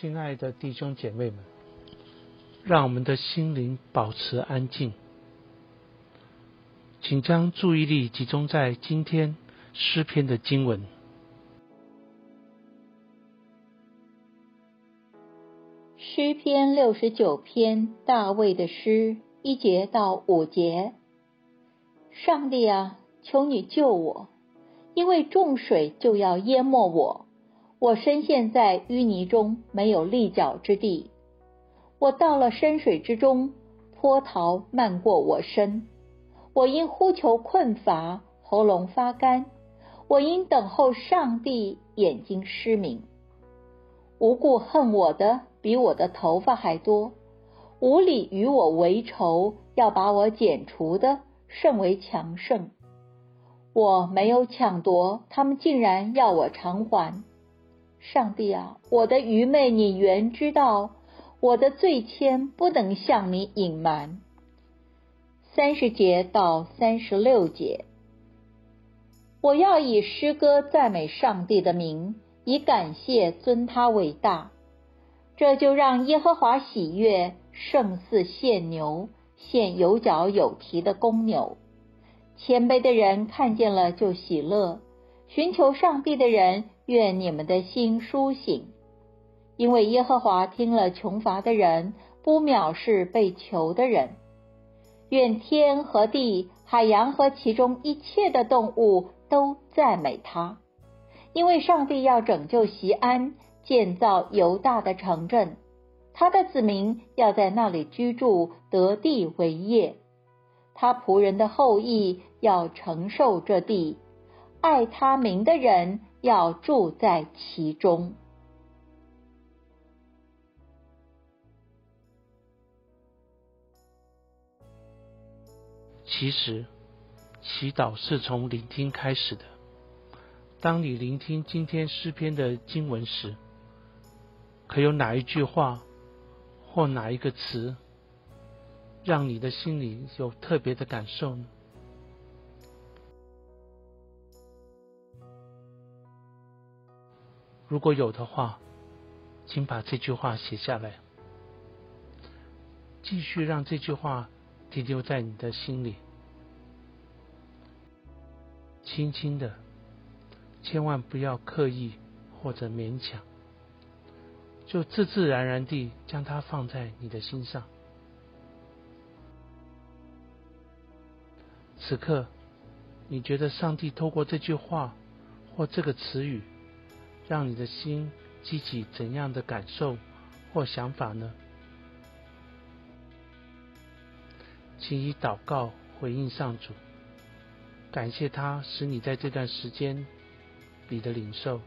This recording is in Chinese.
亲爱的弟兄姐妹们，让我们的心灵保持安静，请将注意力集中在今天诗篇的经文。诗篇六十九篇，大卫的诗，一节到五节。上帝啊，求你救我，因为重水就要淹没我。我深陷在淤泥中，没有立脚之地。我到了深水之中，波涛漫过我身。我因呼求困乏，喉咙发干；我因等候上帝，眼睛失明。无故恨我的比我的头发还多，无理与我为仇，要把我剪除的甚为强盛。我没有抢夺，他们竟然要我偿还。上帝啊，我的愚昧你原知道，我的罪愆不能向你隐瞒。三十节到三十六节，我要以诗歌赞美上帝的名，以感谢尊他伟大。这就让耶和华喜悦，胜似献牛，献有角有蹄的公牛。谦卑的人看见了就喜乐，寻求上帝的人。愿你们的心苏醒，因为耶和华听了穷乏的人，不藐视被囚的人。愿天和地、海洋和其中一切的动物都赞美他，因为上帝要拯救西安，建造犹大的城镇，他的子民要在那里居住，得地为业。他仆人的后裔要承受这地，爱他名的人。要住在其中。其实，祈祷是从聆听开始的。当你聆听今天诗篇的经文时，可有哪一句话或哪一个词，让你的心里有特别的感受呢？如果有的话，请把这句话写下来，继续让这句话停留在你的心里，轻轻的，千万不要刻意或者勉强，就自自然然地将它放在你的心上。此刻，你觉得上帝透过这句话或这个词语？让你的心激起怎样的感受或想法呢？请以祷告回应上主，感谢他使你在这段时间里的领受。